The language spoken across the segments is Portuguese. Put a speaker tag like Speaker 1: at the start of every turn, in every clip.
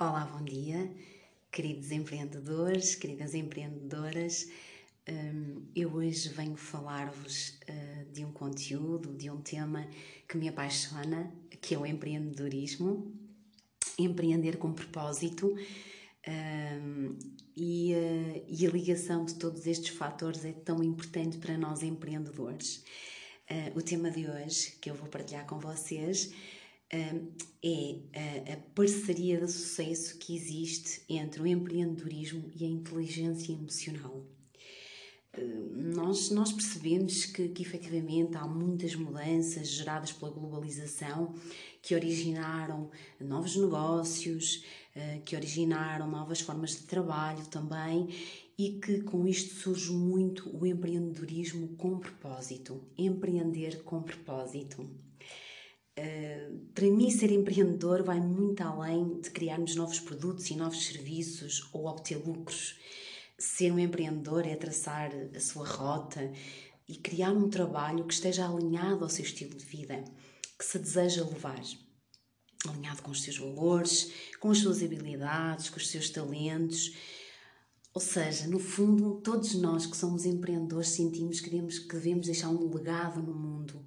Speaker 1: Olá, bom dia, queridos empreendedores, queridas empreendedoras. Hum, eu hoje venho falar-vos uh, de um conteúdo, de um tema que me apaixona, que é o empreendedorismo, empreender com propósito. Um, e, uh, e, a ligação de todos estes fatores é tão importante para nós empreendedores. Uh, o tema de hoje que eu vou partilhar com vocês é a, parceria de sucesso que existe entre o empreendedorismo e a inteligência emocional. Nós, nós percebemos que, que efetivamente há muitas mudanças geradas pela globalização que originaram novos negócios, eh, que originaram novas formas de trabalho também e que com isto surge muito o empreendedorismo com propósito, empreender com propósito. Eh, para mim, ser empreendedor vai muito além de criarmos novos produtos e novos serviços ou obter lucros. Ser um empreendedor é traçar a sua rota e criar um trabalho que esteja alinhado ao seu estilo de vida, que se deseja levar. Alinhado com os seus valores, com as suas habilidades, com os seus talentos. Ou seja, no fundo, todos nós que somos empreendedores sentimos que que devemos deixar um legado no mundo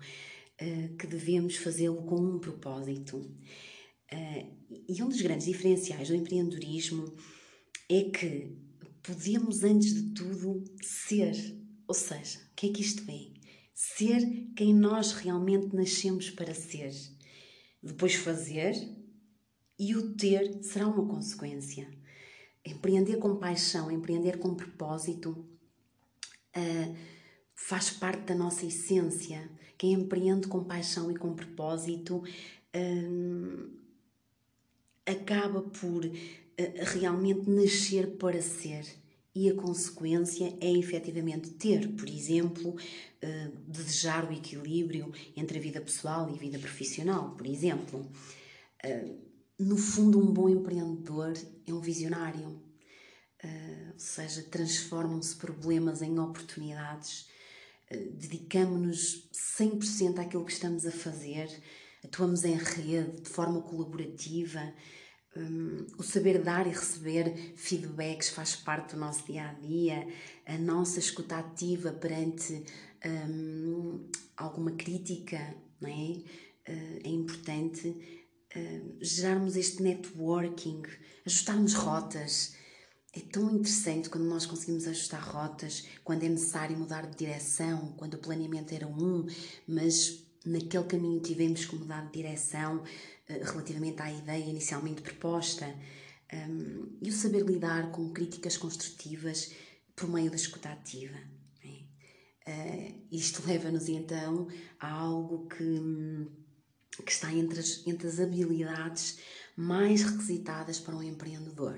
Speaker 1: eh, que devemos fazê-lo com um propósito. Uh, e um dos grandes diferenciais do empreendedorismo é que podemos, antes de tudo, ser. Ou seja, o que é que isto é? Ser quem nós realmente nascemos para ser. Depois fazer e o ter será uma consequência. Empreender com paixão, empreender com propósito. Uh, faz parte da nossa essência. Quem empreende com paixão e com propósito hum, acaba por uh, realmente nascer para ser. E a consequência é efetivamente ter, por exemplo, uh, desejar o equilíbrio entre a vida pessoal e a vida profissional, por exemplo. Uh, no fundo, um bom empreendedor é um visionário, ou seja, transformam-se problemas em oportunidades dedicamos-nos 100% àquilo que estamos a fazer, atuamos em rede, de forma colaborativa. Um, o saber dar e receber feedbacks faz parte do nosso dia a dia, a nossa escuta ativa perante um, alguma crítica não é? Uh, é importante uh, gerarmos este networking, ajustarmos rotas, é tão interessante quando nós conseguimos ajustar rotas, quando é necessário mudar de direção, quando o planeamento era um, mas naquele caminho tivemos que mudar de direção eh, relativamente à ideia inicialmente proposta. Um, e o saber lidar com críticas construtivas por meio da escuta ativa. Uh, isto leva-nos então a algo que, que está entre as, entre as habilidades mais requisitadas para um empreendedor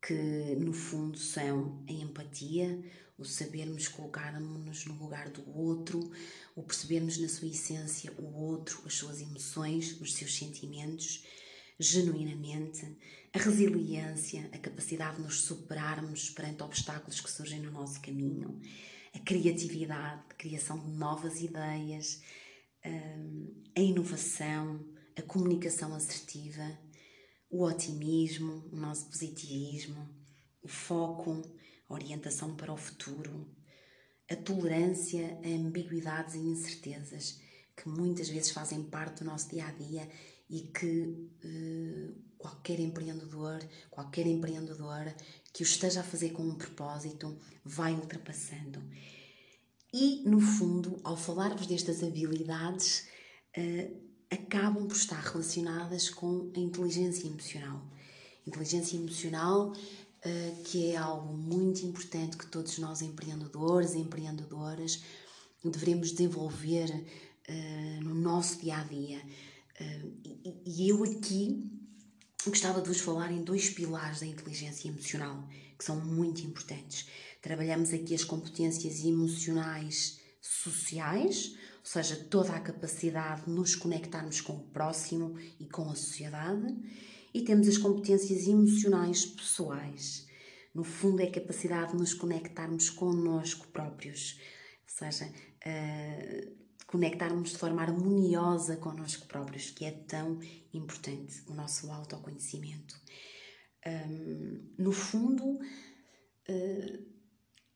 Speaker 1: que no fundo são a empatia, o sabermos colocarmos-nos no lugar do outro, o percebermos na sua essência o outro, as suas emoções, os seus sentimentos, genuinamente, a resiliência, a capacidade de nos superarmos perante obstáculos que surgem no nosso caminho, a criatividade, a criação de novas ideias, hum, a inovação, a comunicação assertiva o otimismo, o nosso positivismo, o foco, a orientação para o futuro, a tolerância a ambiguidades e incertezas que muitas vezes fazem parte do nosso dia a dia e que eh, qualquer empreendedor, qualquer empreendedora que o esteja a fazer com um propósito vai ultrapassando. E, no fundo, ao falar-vos destas habilidades, eh, acabam por estar relacionadas com a inteligência emocional. Inteligência emocional uh, que é algo muito importante que todos nós empreendedores e empreendedoras devemos desenvolver uh, no nosso dia a dia. Uh, e, e eu aqui gostava de vos falar em dois pilares da inteligência emocional que são muito importantes. Trabalhamos aqui as competências emocionais sociais, ou seja, toda a capacidade de nos conectarmos com o próximo e com a sociedade, e temos as competências emocionais pessoais. No fundo, é a capacidade de nos conectarmos connosco próprios, ou seja, uh, conectarmos de forma harmoniosa connosco próprios, que é tão importante o nosso autoconhecimento. Um, no fundo, uh,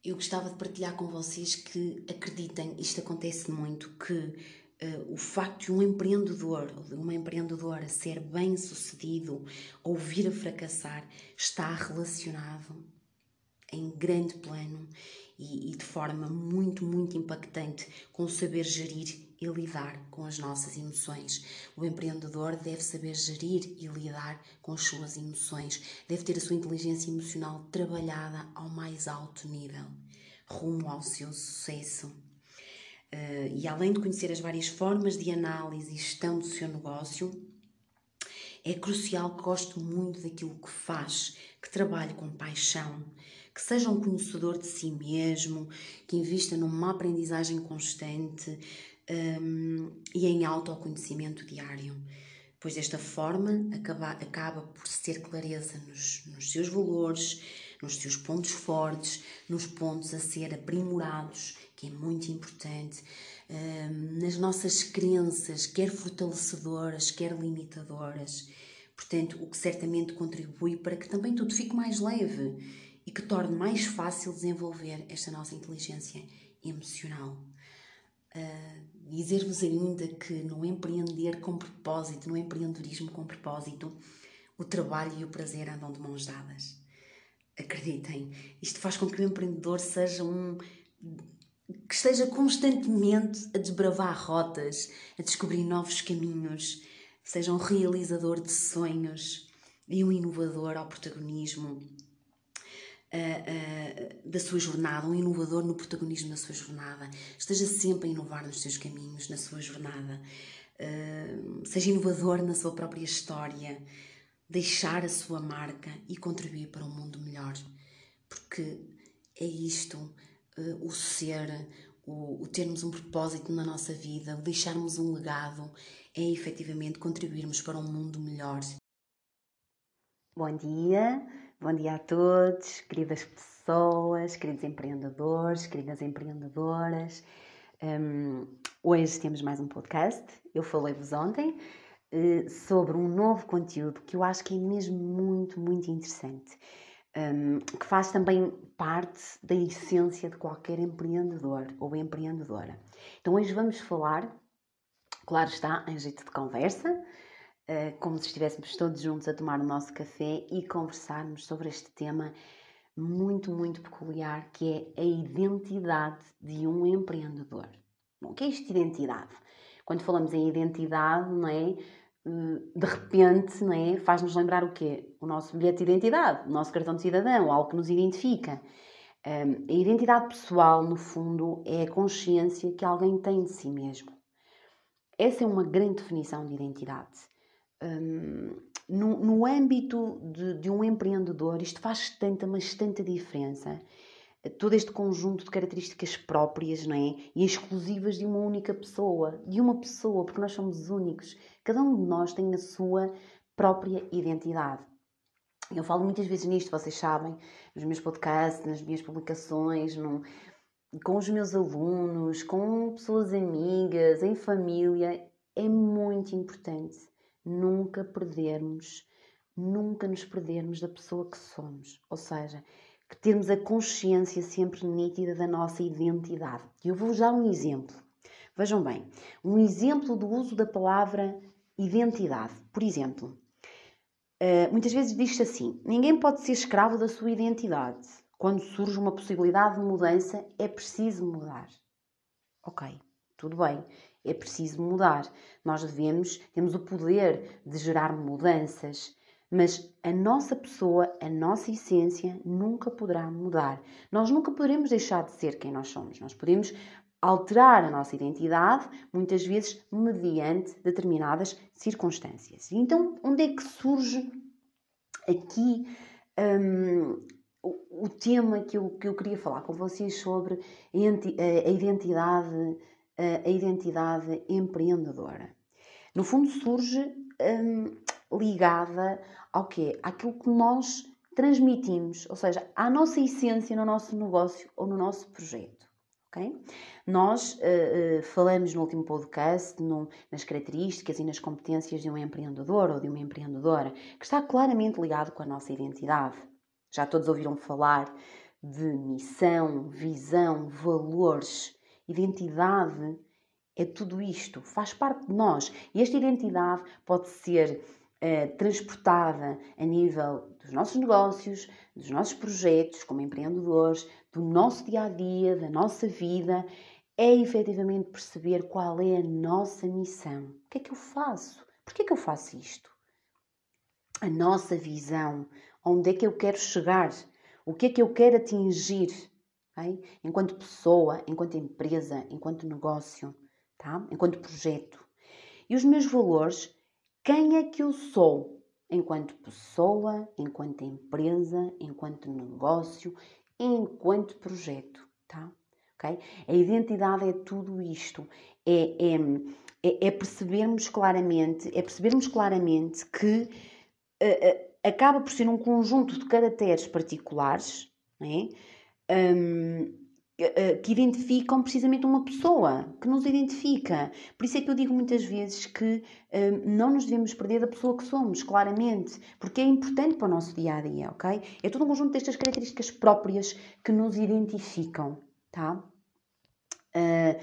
Speaker 1: eu gostava de partilhar com vocês que acreditem, isto acontece muito, que uh, o facto de um empreendedor ou de uma empreendedora ser bem sucedido ou vir a fracassar está relacionado em grande plano e, e, de forma muito, muito impactante com o saber gerir e lidar com as nossas emoções. O empreendedor deve saber gerir e lidar com as suas emoções, deve ter a sua inteligência emocional trabalhada ao mais alto nível, rumo ao seu sucesso. Uh, e além de conhecer as várias formas de análise e gestão do seu negócio, é crucial que goste muito daquilo que faz, que trabalhe com paixão, que seja um conhecedor de si mesmo, que invista numa aprendizagem constante um, e em autoconhecimento diário. Pois desta forma acaba, acaba por ter clareza nos, nos seus valores, nos seus pontos fortes, nos pontos a ser aprimorados, que é muito importante, um, nas nossas crenças, quer fortalecedoras, quer limitadoras. Portanto, o que certamente contribui para que também tudo fique mais leve e que torne mais fácil desenvolver esta nossa inteligência emocional. Uh, Dizer-vos ainda que no empreender com propósito, no empreendedorismo com propósito, o trabalho e o prazer andam de mãos dadas. Acreditem, isto faz com que o empreendedor seja um que esteja constantemente a desbravar rotas, a descobrir novos caminhos, seja um realizador de sonhos e um inovador ao protagonismo da sua jornada, um inovador no protagonismo da sua jornada. Esteja sempre a inovar nos seus caminhos, na sua jornada. Seja inovador na sua própria história. Deixar a sua marca e contribuir para um mundo melhor. Porque é isto, uh, o ser, o, o, termos um propósito na nossa vida, o deixarmos um legado, é efetivamente contribuirmos para um mundo melhor. Bom dia, Bom dia a todos, queridas pessoas, queridos empreendedores, queridas empreendedoras. Um, hoje temos mais um podcast. Eu falei-vos ontem uh, sobre um novo conteúdo que eu acho que é mesmo muito, muito interessante, um, que faz também parte da essência de qualquer empreendedor ou empreendedora. Então, hoje vamos falar, claro está, em jeito de conversa, como se estivéssemos todos juntos a tomar o nosso café e conversarmos sobre este tema muito, muito peculiar que é a identidade de um empreendedor. Bom, o que é isto de identidade? Quando falamos em identidade, não é? Eh, de repente, não é? Faz-nos lembrar o quê? O nosso bilhete de identidade, o nosso cartão de cidadão, algo que nos identifica. Ehm, a identidade pessoal, no fundo, é a consciência que alguém tem de si mesmo. Essa é uma grande definição de identidade um, no, no, âmbito de, de, um empreendedor, isto faz tanta, mas tanta diferença. Todo este conjunto de características próprias não é? e exclusivas de uma única pessoa, de uma pessoa, porque nós somos únicos. Cada um de nós tem a sua própria identidade. Eu falo muitas vezes nisto, vocês sabem, nos meus podcasts, nas minhas publicações, no, com os meus alunos, com pessoas amigas, em família. É muito importante nunca perdermos, nunca nos perdermos da pessoa que somos. Ou seja, que termos a consciência sempre nítida da nossa identidade. E eu vou-vos dar um exemplo. Vejam bem, um exemplo do uso da palavra identidade. Por exemplo, eh, muitas vezes diz-se assim: ninguém pode ser escravo da sua identidade. Quando surge uma possibilidade de mudança, é preciso mudar. Ok, tudo bem é preciso mudar. Nós devemos, temos o poder de gerar mudanças, mas a nossa pessoa, a nossa essência nunca poderá mudar. Nós nunca poderemos deixar de ser quem nós somos. Nós podemos alterar a nossa identidade, muitas vezes mediante determinadas circunstâncias. Então, onde é que surge aqui um, o, o, tema que eu, que eu queria falar com vocês sobre a identidade a identidade empreendedora. No fundo, surge hum, ligada ao quê? Àquilo que nós transmitimos, ou seja, à nossa essência no nosso negócio ou no nosso projeto. Okay? Nós uh, uh, falamos no último podcast nas características e nas competências de um empreendedor ou de uma empreendedora, que está claramente ligado com a nossa identidade. Já todos ouviram falar de missão, visão, valores, identidade. É tudo isto, faz parte de nós. E esta identidade pode ser uh, transportada a nível dos nossos negócios, dos nossos projetos como empreendedores, do nosso dia a dia, da nossa vida, é efetivamente perceber qual é a nossa missão. O que é que eu faço? Por que é que eu faço isto? A nossa visão, onde é que eu quero chegar, o que é que eu quero atingir, enquanto pessoa, enquanto empresa, enquanto negócio, tá? enquanto projeto. E os meus valores, quem é que eu sou? enquanto pessoa, enquanto empresa, enquanto negócio, enquanto projeto, tá? Okay? A identidade é tudo isto. É, é, é, é percebermos claramente, é percebermos claramente que uh, uh, acaba por ser um conjunto de caracteres particulares, né? Um, eh, que identificam precisamente uma pessoa, que nos identifica. Por isso é que eu digo muitas vezes que um, não nos devemos perder da pessoa que somos, claramente, porque é importante para o nosso dia a dia, ok? É todo um conjunto destas características próprias que nos identificam, tá? Uh,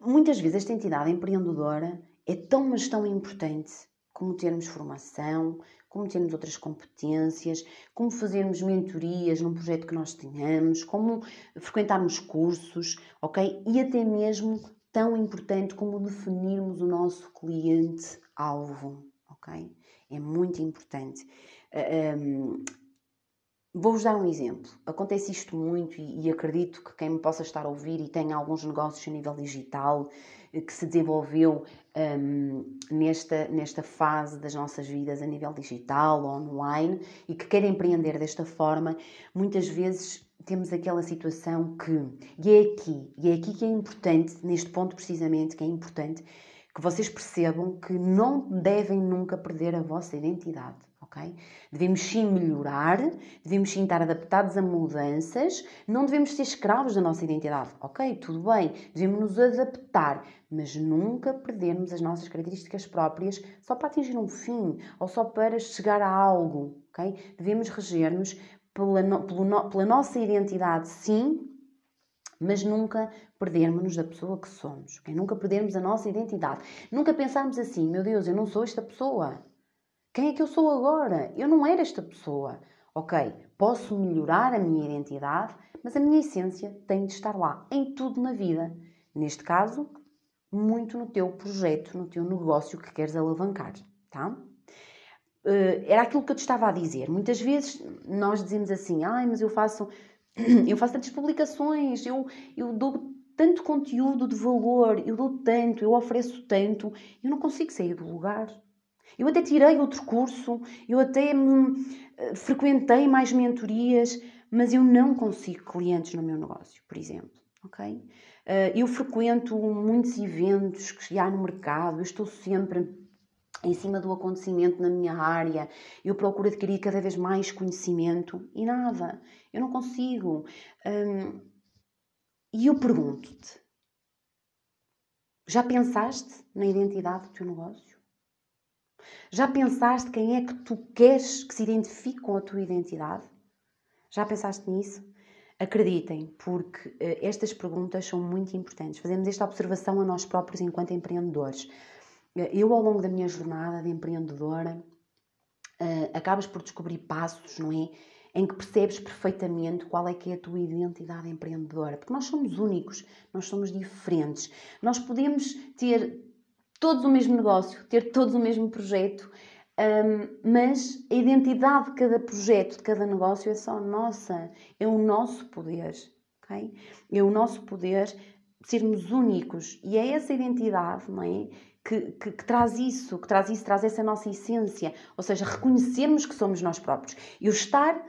Speaker 1: muitas vezes esta entidade empreendedora é tão, mas tão importante como termos formação, como termos outras competências, como fazermos mentorias num projeto que nós tenhamos, como frequentarmos cursos, ok? E até mesmo tão importante como definirmos o nosso cliente-alvo, ok? É muito importante. Um, Vou-vos dar um exemplo. Acontece isto muito e, e, acredito que quem me possa estar a ouvir e tenha alguns negócios a nível digital eh, que se desenvolveu um, nesta, nesta fase das nossas vidas a nível digital, online e que quer empreender desta forma, muitas vezes temos aquela situação que, e é aqui, e é aqui que é importante, neste ponto precisamente, que é importante que vocês percebam que não devem nunca perder a vossa identidade ok? Devemos sim melhorar, devemos sim estar adaptados a mudanças, não devemos ser escravos da nossa identidade, ok? Tudo bem, devemos nos adaptar, mas nunca perdermos as nossas características próprias só para atingir um fim ou só para chegar a algo, ok? Devemos reger-nos pela, no, pela, nossa identidade, sim, mas nunca perdermos-nos da pessoa que somos, ok? Nunca perdermos a nossa identidade. Nunca pensarmos assim, meu Deus, eu não sou esta pessoa. Quem é que eu sou agora? Eu não era esta pessoa. Ok, posso melhorar a minha identidade, mas a minha essência tem de estar lá, em tudo na vida. Neste caso, muito no teu projeto, no teu negócio que queres alavancar, tá? Uh, era aquilo que eu te estava a dizer. Muitas vezes nós dizemos assim, ai, mas eu faço, eu faço tantas publicações, eu, eu dou tanto conteúdo de valor, eu dou tanto, eu ofereço tanto, eu não consigo sair do lugar. Eu até tirei outro curso, eu até me, eh, frequentei mais mentorias, mas eu não consigo clientes no meu negócio, por exemplo. Ok? Eh, eu frequento muitos eventos que há no mercado, eu estou sempre em cima do acontecimento na minha área, eu procuro adquirir cada vez mais conhecimento e nada, eu não consigo. Hum, e eu pergunto-te: já pensaste na identidade do teu negócio? Já pensaste quem é que tu queres que se identifique com a tua identidade? Já pensaste nisso? Acreditem, porque uh, estas perguntas são muito importantes. Fazemos esta observação a nós próprios enquanto empreendedores. Uh, eu, ao longo da minha jornada de empreendedora, uh, acabas por descobrir passos, não é? Em que percebes perfeitamente qual é que é a tua identidade empreendedora. Porque nós somos únicos, nós somos diferentes. Nós podemos ter todos o mesmo negócio, ter todos o mesmo projeto, um, mas a identidade de cada projeto, de cada negócio é só nossa, é o nosso poder, ok? É o nosso poder sermos únicos e é essa identidade, não é? Que, que, que, traz isso, que traz isso, traz essa nossa essência, ou seja, reconhecermos que somos nós próprios. Eu estar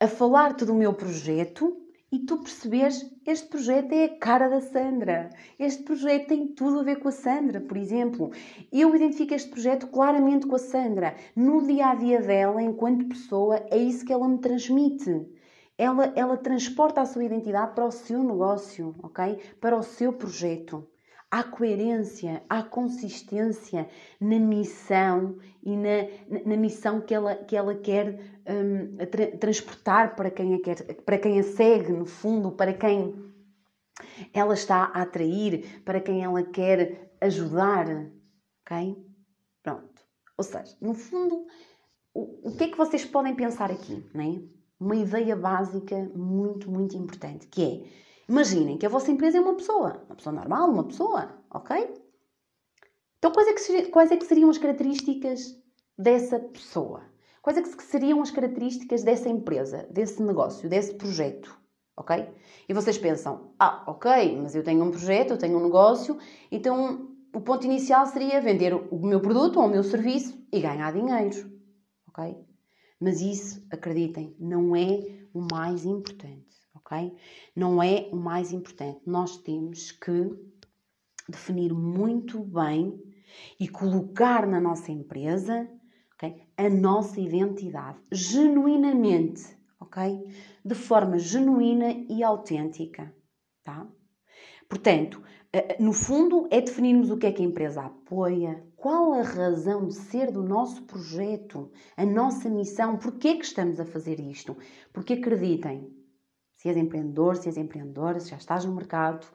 Speaker 1: a falar-te do meu projeto e tu perceberes este projeto é a cara da Sandra. Este projeto tem tudo a ver com a Sandra, por exemplo. Eu identifico este projeto claramente com a Sandra. No dia a dia dela, enquanto pessoa, é isso que ela me transmite. ela, ela transporta a sua identidade para o seu negócio, ok? Para o seu projeto. Há coerência, há consistência na missão e na, na missão que ela, que ela quer um, tra transportar para quem, a quer, para quem a segue, no fundo, para quem ela está a atrair, para quem ela quer ajudar, ok? Pronto. Ou seja, no fundo, o, o que é que vocês podem pensar aqui, não é? uma ideia básica muito, muito importante, que é, imaginem que a vossa empresa é uma pessoa, uma pessoa normal, uma pessoa, ok? Então, quais é que, quais é que seriam as características dessa pessoa? Quais é que seriam as características dessa empresa, desse negócio, desse projeto? Ok? E vocês pensam, ah, ok, mas eu tenho um projeto, eu tenho um negócio, então o ponto inicial seria vender o meu produto ou o meu serviço e ganhar dinheiro. Ok? Mas isso, acreditem, não é o mais importante, ok? Não é o mais importante. Nós temos que definir muito bem e colocar na nossa empresa okay, a nossa identidade, genuinamente, ok? De forma genuína e autêntica, tá? Portanto, eh, no fundo, é definirmos o que é que a empresa apoia, qual a razão de ser do nosso projeto, a nossa missão, porquê é que estamos a fazer isto. Porque acreditem, se és empreendedor, se és empreendedora, se já estás no mercado,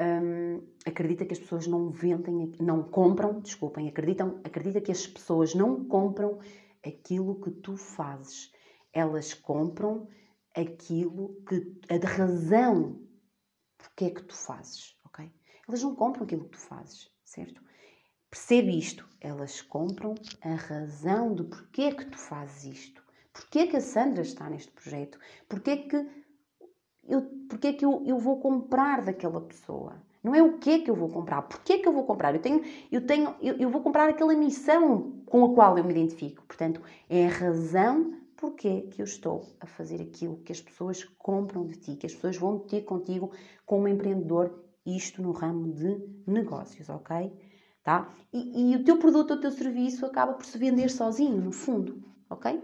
Speaker 1: hum, acredita que as pessoas não vendem, não compram, desculpem, acreditam, acredita que as pessoas não compram aquilo que tu fazes. Elas compram aquilo que, a razão porque é que tu fazes, ok? Elas não compram aquilo que tu fazes, certo? Percebe isto. Elas compram a razão do porquê que tu fazes isto. Porquê que a Sandra está neste projeto? Porquê que eu, porquê que eu, eu vou comprar daquela pessoa? Não é o que é que eu vou comprar. Porquê que eu vou comprar? Eu tenho, eu tenho, eu, eu vou comprar aquela missão com a qual eu me identifico. Portanto, é a razão porquê que eu estou a fazer aquilo que as pessoas compram de ti, que as pessoas vão ter contigo como empreendedor, isto no ramo de negócios, ok? tá? E, e o teu produto ou o teu serviço acaba por se vender sozinho, no fundo, ok?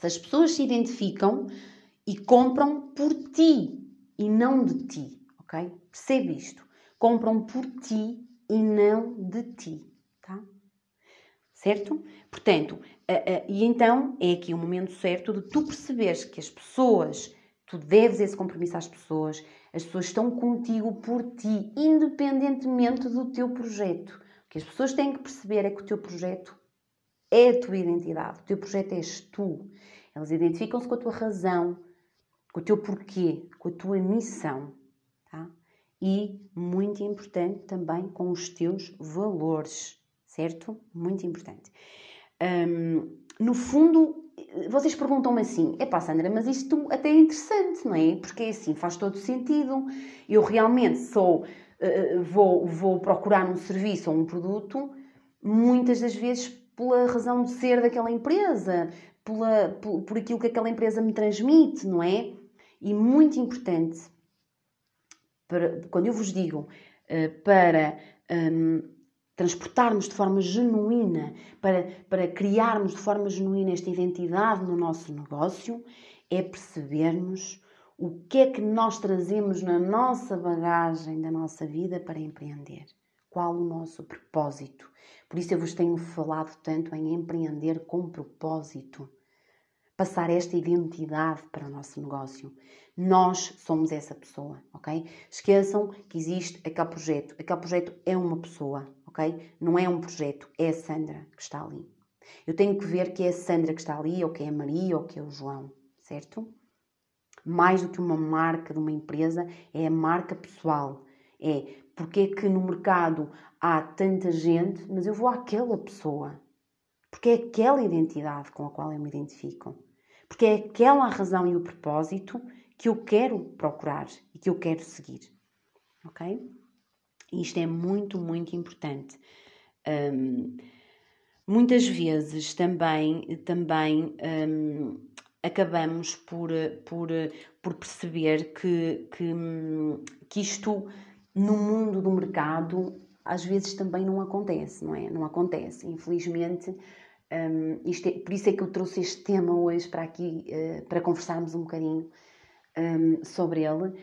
Speaker 1: Se as pessoas se identificam e compram por ti e não de ti, ok? Percebe isto. Compram por ti e não de ti, tá? Certo? Portanto, uh, uh, e então é aqui o momento certo de tu perceberes que as pessoas, tu deves esse compromisso às pessoas, as pessoas estão contigo por ti, independentemente do teu projeto. O que as pessoas têm que perceber é que o teu projeto é a tua identidade. O teu projeto és tu. Elas identificam-se com a tua razão, com o teu porquê, com a tua missão. Tá? E, muito importante, também com os teus valores. Certo? Muito importante. Um, no fundo, vocês perguntam-me assim: é pá, Sandra, mas isto até é interessante, não é? Porque é assim, faz todo sentido. Eu realmente sou, uh, vou, vou procurar um serviço ou um produto, muitas das vezes pela razão de ser daquela empresa, pela, por, por aquilo que aquela empresa me transmite, não é? E muito importante, para, quando eu vos digo uh, para. Um, transportarmos de forma genuína, para, para criarmos de forma genuína esta identidade no nosso negócio, é percebermos o que é que nós trazemos na nossa bagagem da nossa vida para empreender. Qual o nosso propósito? Por isso eu vos tenho falado tanto em empreender com propósito. Passar esta identidade para o nosso negócio. Nós somos essa pessoa, ok? Esqueçam que existe aquele projeto. Aquele projeto é uma pessoa ok? Não é um projeto, é a Sandra que está ali. Eu tenho que ver que é a Sandra que está ali, ou que é a Maria, ou que é o João, certo? Mais do que uma marca de uma empresa, é a marca pessoal. É porque é que no mercado há tanta gente, mas eu vou àquela pessoa. Porque é aquela identidade com a qual eu me identifico. Porque é aquela a razão e o propósito que eu quero procurar e que eu quero seguir. Ok? Isto é muito, muito importante. Um, muitas vezes também, também um, acabamos por, por, por perceber que, que, que isto no mundo do mercado às vezes também não acontece, não é? Não acontece. Infelizmente, Um, é, por isso é que eu trouxe este tema hoje para aqui, uh, para conversarmos um bocadinho um, sobre ele,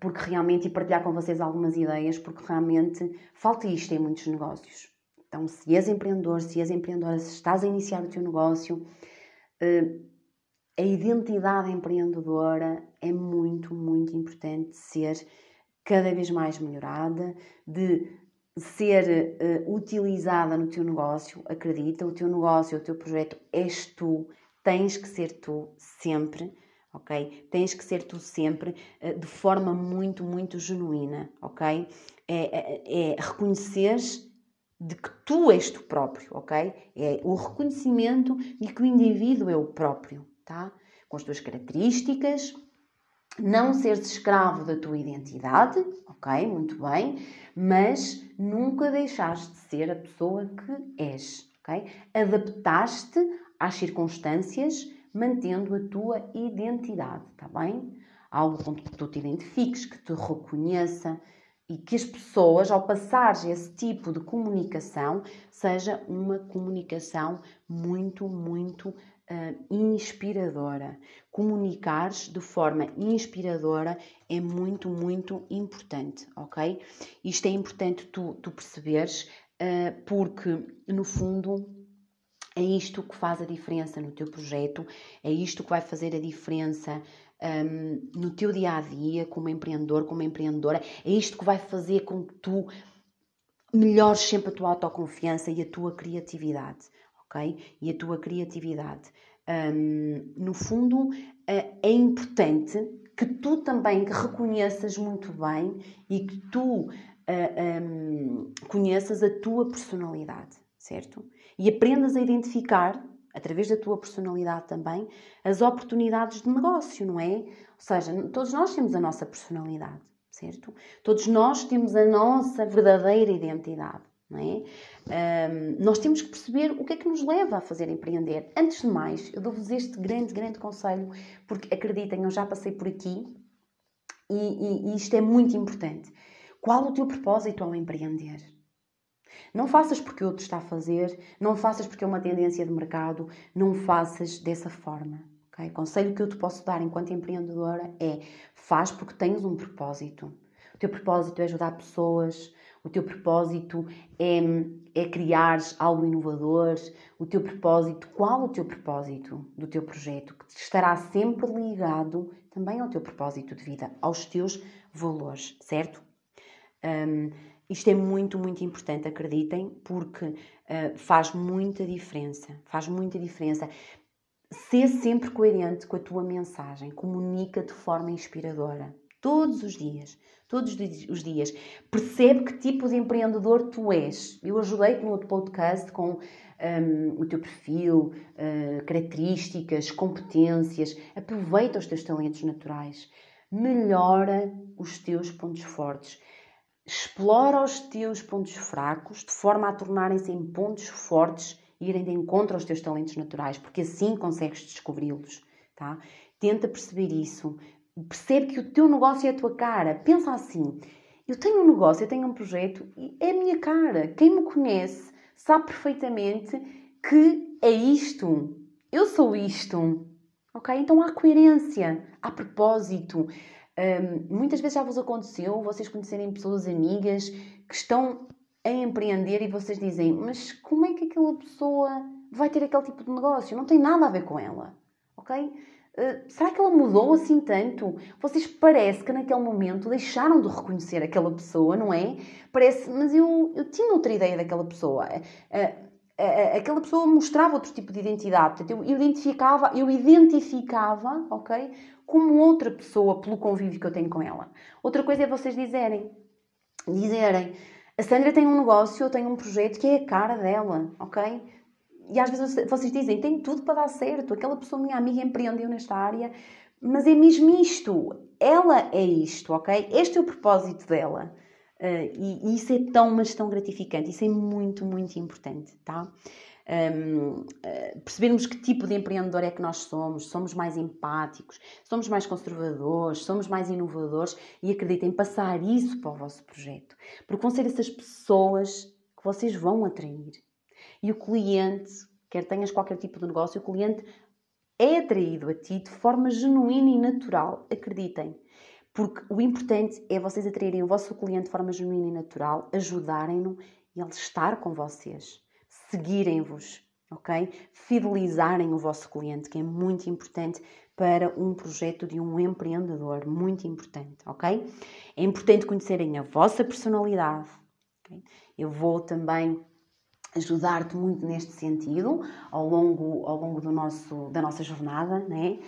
Speaker 1: porque realmente, e partilhar com vocês algumas ideias, porque realmente falta isto em muitos negócios. Então, se és empreendedor, se és empreendedora, se estás a iniciar o teu negócio, uh, a identidade empreendedora é muito, muito importante ser cada vez mais melhorada, de ser uh, utilizada no teu negócio, acredita, o teu negócio, o teu projeto és tu, tens que ser tu sempre, ok? Tens que ser tu sempre uh, de forma muito, muito genuína, ok? É, é, é reconheceres de que tu és tu próprio, ok? É o reconhecimento de que o indivíduo é o próprio, tá? Com as tuas características, não seres escravo da tua identidade, ok? Muito bem, mas nunca deixares de ser a pessoa que és, ok? Adaptaste às circunstâncias, mantendo a tua identidade, tá bem? Algo com que tu te identifiques, que te reconheça e que as pessoas, ao passares esse tipo de comunicação, seja uma comunicação muito, muito uh, inspiradora. Comunicares de forma inspiradora é muito, muito importante, ok? Isto é importante tu, tu perceberes, uh, porque no fundo é isto que faz a diferença no teu projeto, é isto que vai fazer a diferença um, no teu dia a dia, como empreendedor, como empreendedora, é isto que vai fazer com que tu melhores sempre a tua autoconfiança e a tua criatividade ok? E a tua criatividade. Um, no fundo, é importante que tu também reconheças muito bem e que tu uh, um, conheças a tua personalidade, certo? E aprendas a identificar, através da tua personalidade também, as oportunidades de negócio, não é? Ou seja, todos nós temos a nossa personalidade, certo? Todos nós temos a nossa verdadeira identidade. É? Um, nós temos que perceber o que é que nos leva a fazer empreender. Antes de mais, eu dou-vos este grande, grande conselho, porque acreditem, eu já passei por aqui e, e, e isto é muito importante. Qual o teu propósito ao empreender? Não faças porque outro está a fazer, não faças porque é uma tendência de mercado, não faças dessa forma. Okay? O conselho que eu te posso dar enquanto empreendedora é faz porque tens um propósito. O teu propósito é ajudar pessoas, o teu propósito é, é criar algo inovador, o teu propósito, qual o teu propósito do teu projeto, que estará sempre ligado também ao teu propósito de vida, aos teus valores, certo? Um, isto é muito, muito importante, acreditem, porque uh, faz muita diferença. Faz muita diferença. Ser sempre coerente com a tua mensagem, comunica de forma inspiradora todos os dias. Todos os dias. Percebe que tipo de empreendedor tu és. Eu ajudei-te no outro podcast com um, o teu perfil, uh, características, competências. Aproveita os teus talentos naturais. Melhora os teus pontos fortes. Explora os teus pontos fracos de forma a tornarem-se em pontos fortes e irem de encontro aos teus talentos naturais, porque assim consegues descobri-los. Tá? Tenta perceber isso, percebe que o teu negócio é a tua cara. Pensa assim: eu tenho um negócio, eu tenho um projeto e é a minha cara. Quem me conhece sabe perfeitamente que é isto. Eu sou isto. Ok? Então há coerência, há propósito. Um, muitas vezes já vos aconteceu vocês conhecerem pessoas amigas que estão a empreender e vocês dizem: Mas como é que aquela pessoa vai ter aquele tipo de negócio? Não tem nada a ver com ela. Ok? Uh, será que ela mudou assim tanto? Vocês parece que naquele momento deixaram de reconhecer aquela pessoa, não é? Parece, mas eu, eu tinha outra ideia daquela pessoa. Uh, uh, aquela pessoa mostrava outro tipo de identidade. Portanto, eu identificava, eu identificava, ok? Como outra pessoa pelo convívio que eu tenho com ela. Outra coisa é vocês dizerem, dizerem, a Sandra tem um negócio, eu tenho um projeto que é a cara dela, ok? E às vezes vocês dizem, tem tudo para dar certo, aquela pessoa, minha amiga, empreendeu nesta área, mas é mesmo isto, ela é isto, ok? Este é o propósito dela. Uh, e, e, isso é tão, mas tão gratificante, isso é muito, muito importante, tá? Um, uh, eh, percebermos que tipo de empreendedor é que nós somos, somos mais empáticos, somos mais conservadores, somos mais inovadores e acreditem, passar isso para o vosso projeto, porque vão ser essas pessoas que vocês vão atrair. E o cliente quer tenhas qualquer tipo de negócio, o cliente é atraído a ti de forma genuína e natural. Acreditem. Porque o importante é vocês atraírem o vosso cliente de forma genuína e natural, ajudarem-no e ele estar com vocês, seguirem-vos, ok? Fidelizarem o vosso cliente, que é muito importante para um projeto de um empreendedor, muito importante, ok? É importante conhecerem a vossa personalidade. Okay? Eu vou também ajudar-te muito neste sentido ao longo, ao longo do nosso, da nossa jornada, né?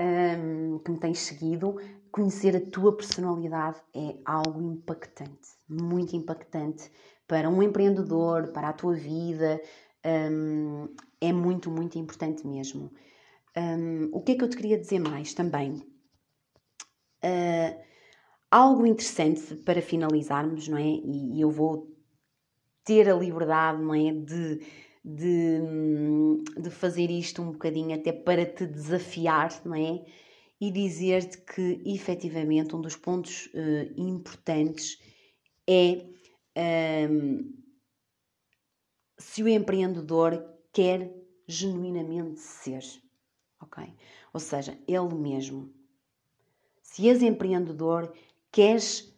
Speaker 1: Um, que me tens seguido. Conhecer a tua personalidade é algo impactante, muito impactante para um empreendedor, para a tua vida. Um, é muito, muito importante mesmo. Um, o que é que eu te queria dizer mais também? Uh, algo interessante para finalizarmos, não é? E, e eu vou ter a liberdade, não é? De, de, de fazer isto um bocadinho até para te desafiar, não é? E dizer-te que efetivamente um dos pontos uh, importantes é um, se o empreendedor quer genuinamente ser, ok? Ou seja, ele mesmo. Se és empreendedor, queres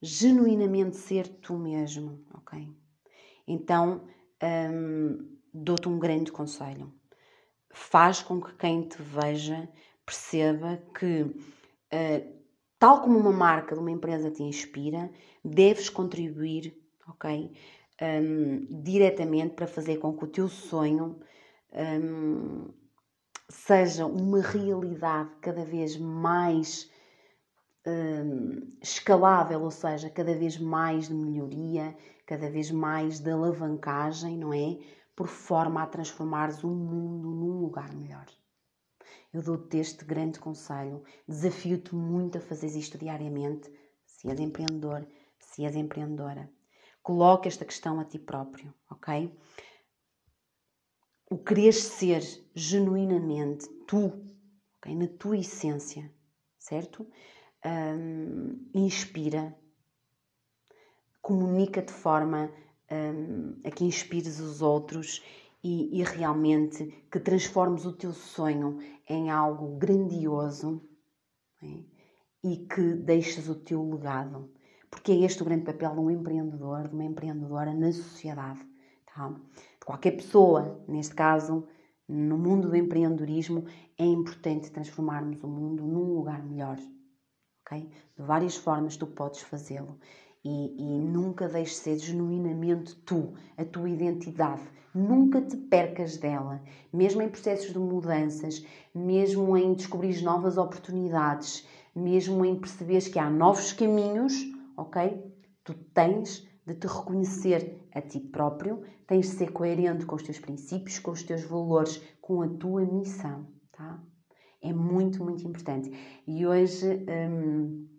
Speaker 1: genuinamente ser tu mesmo, ok? Então, hum, dou-te um grande conselho. Faz com que quem te veja perceba que, uh, tal como uma marca de uma empresa te inspira, deves contribuir, ok? Um, diretamente para fazer com que o teu sonho um, seja uma realidade cada vez mais um, escalável, ou seja, cada vez mais de melhoria, cada vez mais de alavancagem, não é? Por forma a transformares o mundo num lugar melhor. Eu dou-te este grande conselho, desafio-te muito a fazer isto diariamente, se és empreendedor, se és empreendedora. Coloque esta questão a ti próprio, ok? O querer ser genuinamente tu, okay? na tua essência, certo? Um, inspira, comunica de forma um, a que inspires os outros e, e, realmente que transformes o teu sonho em algo grandioso é? e que deixes o teu legado. Porque é este o grande papel de um empreendedor, de uma empreendedora na sociedade. Tá? Qualquer pessoa, neste caso, no mundo do empreendedorismo, é importante transformarmos o mundo num lugar melhor. Okay? De várias formas tu podes fazê-lo e, e nunca deixes de ser genuinamente tu, a tua identidade. Nunca te percas dela, mesmo em processos de mudanças, mesmo em descobrir novas oportunidades, mesmo em perceberes que há novos caminhos, ok? Tu tens de te reconhecer a ti próprio, tens de ser coerente com os teus princípios, com os teus valores, com a tua missão, tá? É muito, muito importante. E hoje. Hum,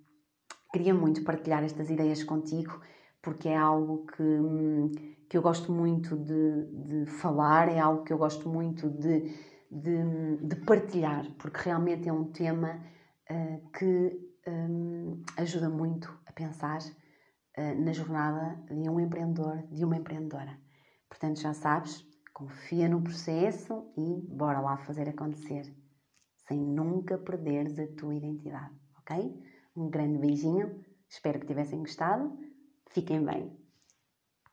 Speaker 1: queria muito partilhar estas ideias contigo, porque é algo que, que eu gosto muito de, de falar, é algo que eu gosto muito de, de, de partilhar, porque realmente é um tema uh, que um, ajuda muito a pensar uh, na jornada de um empreendedor, de uma empreendedora. Portanto, já sabes, confia no processo e bora lá fazer acontecer, sem nunca perderes a tua identidade, ok? Um grande beijinho, espero que tivessem gostado. Fiquem bem.